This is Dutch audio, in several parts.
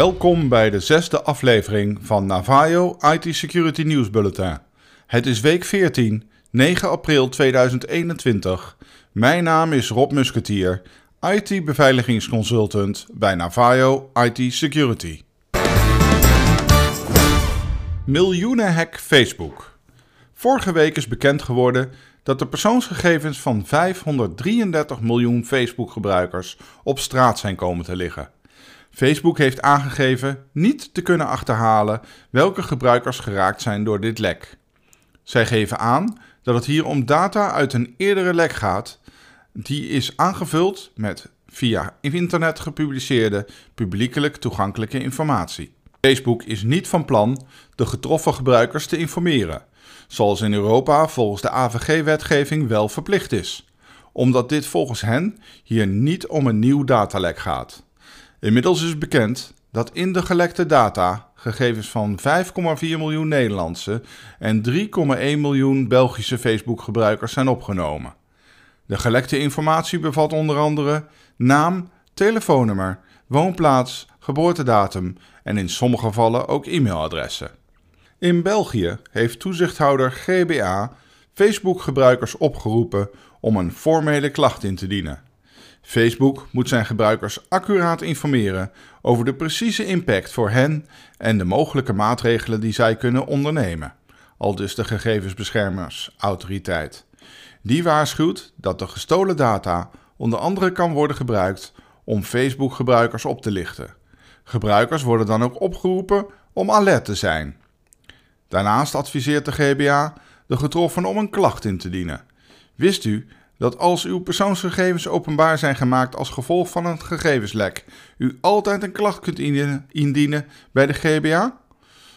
Welkom bij de zesde aflevering van Navajo IT Security News Bulletin. Het is week 14, 9 april 2021. Mijn naam is Rob Musketier, IT-beveiligingsconsultant bij Navajo IT Security. Miljoenenhack Facebook. Vorige week is bekend geworden dat de persoonsgegevens van 533 miljoen Facebook-gebruikers op straat zijn komen te liggen. Facebook heeft aangegeven niet te kunnen achterhalen welke gebruikers geraakt zijn door dit lek. Zij geven aan dat het hier om data uit een eerdere lek gaat, die is aangevuld met via internet gepubliceerde publiekelijk toegankelijke informatie. Facebook is niet van plan de getroffen gebruikers te informeren, zoals in Europa volgens de AVG-wetgeving wel verplicht is, omdat dit volgens hen hier niet om een nieuw datalek gaat. Inmiddels is bekend dat in de gelekte data gegevens van 5,4 miljoen Nederlandse en 3,1 miljoen Belgische Facebook-gebruikers zijn opgenomen. De gelekte informatie bevat onder andere naam, telefoonnummer, woonplaats, geboortedatum en in sommige gevallen ook e-mailadressen. In België heeft toezichthouder GBA Facebook-gebruikers opgeroepen om een formele klacht in te dienen. Facebook moet zijn gebruikers accuraat informeren over de precieze impact voor hen en de mogelijke maatregelen die zij kunnen ondernemen, al dus de gegevensbeschermersautoriteit. Die waarschuwt dat de gestolen data onder andere kan worden gebruikt om Facebook-gebruikers op te lichten. Gebruikers worden dan ook opgeroepen om alert te zijn. Daarnaast adviseert de GBA de getroffen om een klacht in te dienen. Wist u dat als uw persoonsgegevens openbaar zijn gemaakt als gevolg van een gegevenslek, u altijd een klacht kunt indienen bij de GBA?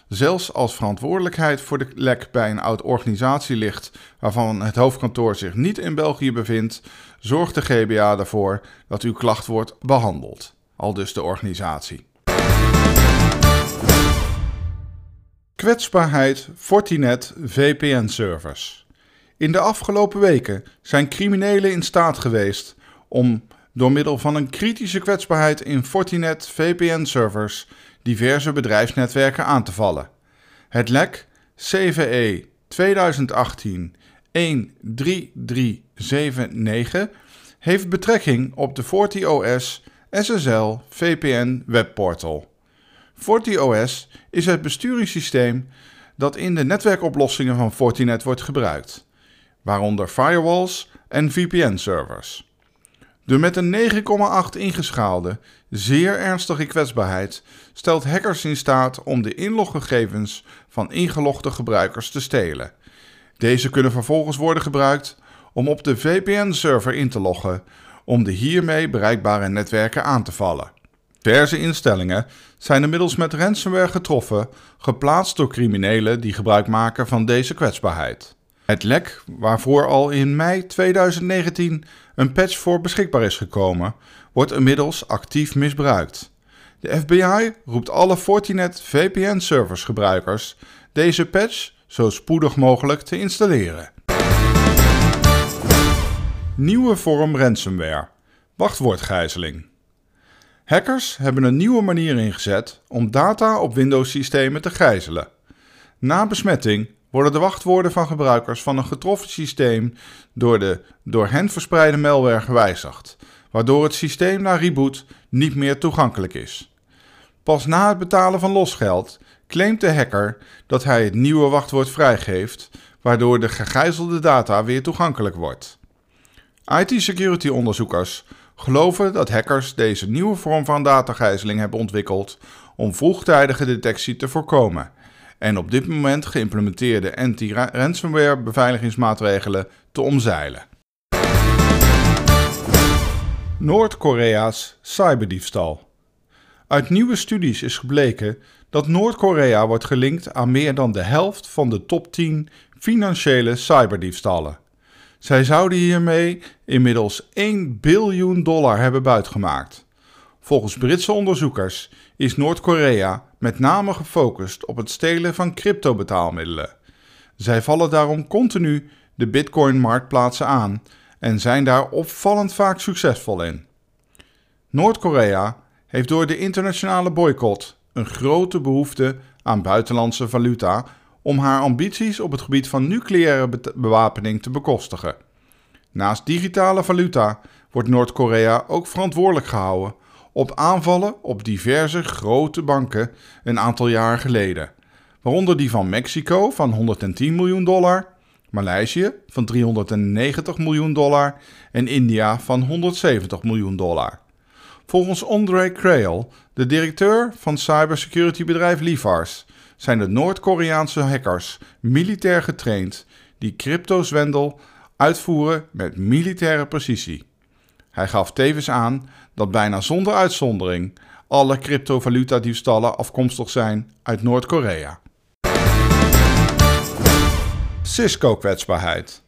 Zelfs als verantwoordelijkheid voor de lek bij een oud organisatie ligt waarvan het hoofdkantoor zich niet in België bevindt, zorgt de GBA ervoor dat uw klacht wordt behandeld. Al dus de organisatie. Kwetsbaarheid Fortinet VPN-servers. In de afgelopen weken zijn criminelen in staat geweest om door middel van een kritische kwetsbaarheid in Fortinet VPN-servers diverse bedrijfsnetwerken aan te vallen. Het lek CVE 2018 13379 heeft betrekking op de FortiOS SSL VPN webportal. FortiOS is het besturingssysteem dat in de netwerkoplossingen van Fortinet wordt gebruikt, waaronder firewalls en VPN-servers. De met een 9,8 ingeschaalde, zeer ernstige kwetsbaarheid stelt hackers in staat om de inloggegevens van ingelogde gebruikers te stelen. Deze kunnen vervolgens worden gebruikt om op de VPN-server in te loggen om de hiermee bereikbare netwerken aan te vallen. Diverse instellingen zijn inmiddels met ransomware getroffen, geplaatst door criminelen die gebruik maken van deze kwetsbaarheid. Het lek, waarvoor al in mei 2019 een patch voor beschikbaar is gekomen, wordt inmiddels actief misbruikt. De FBI roept alle Fortinet VPN-servers gebruikers deze patch zo spoedig mogelijk te installeren. Nieuwe vorm ransomware. Wachtwoordgijzeling. Hackers hebben een nieuwe manier ingezet om data op Windows-systemen te gijzelen. Na besmetting worden de wachtwoorden van gebruikers van een getroffen systeem door de door hen verspreide malware gewijzigd, waardoor het systeem na reboot niet meer toegankelijk is. Pas na het betalen van losgeld claimt de hacker dat hij het nieuwe wachtwoord vrijgeeft, waardoor de gegijzelde data weer toegankelijk wordt. IT-security onderzoekers geloven dat hackers deze nieuwe vorm van datagijzeling hebben ontwikkeld om vroegtijdige detectie te voorkomen en op dit moment geïmplementeerde anti-ransomware beveiligingsmaatregelen te omzeilen. Noord-Korea's cyberdiefstal. Uit nieuwe studies is gebleken dat Noord-Korea wordt gelinkt aan meer dan de helft van de top 10 financiële cyberdiefstallen. Zij zouden hiermee inmiddels 1 biljoen dollar hebben buitgemaakt. Volgens Britse onderzoekers is Noord-Korea met name gefocust op het stelen van cryptobetaalmiddelen. Zij vallen daarom continu de Bitcoin-marktplaatsen aan en zijn daar opvallend vaak succesvol in. Noord-Korea heeft door de internationale boycott een grote behoefte aan buitenlandse valuta om haar ambities op het gebied van nucleaire bewapening te bekostigen. Naast digitale valuta wordt Noord-Korea ook verantwoordelijk gehouden op aanvallen op diverse grote banken een aantal jaar geleden, waaronder die van Mexico van 110 miljoen dollar, Maleisië van 390 miljoen dollar en India van 170 miljoen dollar. Volgens Andre Crail, de directeur van cybersecurity-bedrijf Livars, zijn de Noord-Koreaanse hackers militair getraind die cryptozwendel uitvoeren met militaire precisie. Hij gaf tevens aan dat bijna zonder uitzondering alle cryptovaluta-diefstallen afkomstig zijn uit Noord-Korea. Cisco-kwetsbaarheid.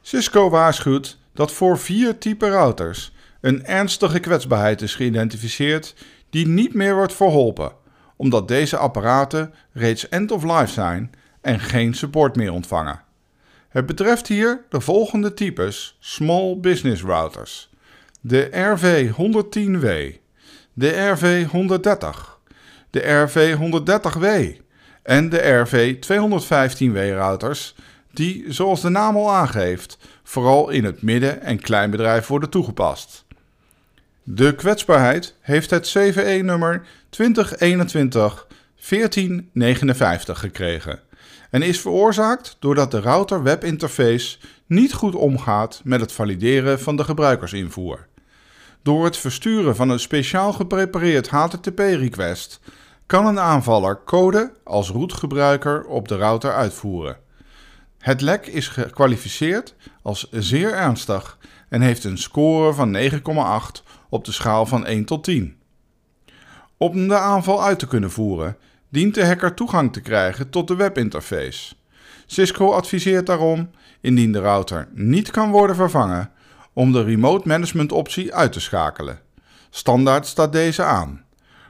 Cisco waarschuwt dat voor vier typen routers een ernstige kwetsbaarheid is geïdentificeerd die niet meer wordt verholpen, omdat deze apparaten reeds end-of-life zijn en geen support meer ontvangen. Het betreft hier de volgende types Small Business Routers: de RV110W, de RV130, de RV130W en de RV215W routers, die, zoals de naam al aangeeft, vooral in het midden- en kleinbedrijf worden toegepast. De kwetsbaarheid heeft het CVE-nummer 2021 1459 gekregen en is veroorzaakt doordat de router webinterface niet goed omgaat met het valideren van de gebruikersinvoer. Door het versturen van een speciaal geprepareerd HTTP-request kan een aanvaller code als rootgebruiker op de router uitvoeren. Het lek is gekwalificeerd als zeer ernstig en heeft een score van 9,8 op de schaal van 1 tot 10. Om de aanval uit te kunnen voeren, dient de hacker toegang te krijgen tot de webinterface. Cisco adviseert daarom, indien de router niet kan worden vervangen, om de remote management optie uit te schakelen. Standaard staat deze aan.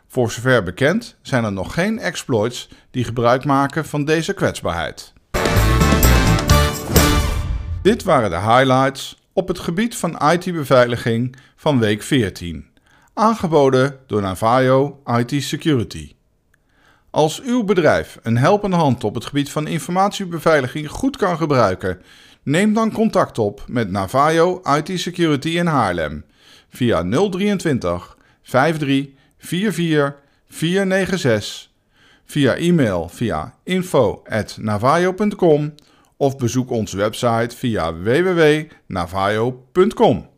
Voor zover bekend zijn er nog geen exploits die gebruik maken van deze kwetsbaarheid. Dit waren de highlights op het gebied van IT-beveiliging van week 14, aangeboden door Navajo IT Security. Als uw bedrijf een helpende hand op het gebied van informatiebeveiliging goed kan gebruiken, neem dan contact op met Navajo IT Security in Haarlem via 023 53 44 496, via e-mail via info@navajo.com of bezoek onze website via www.navajo.com.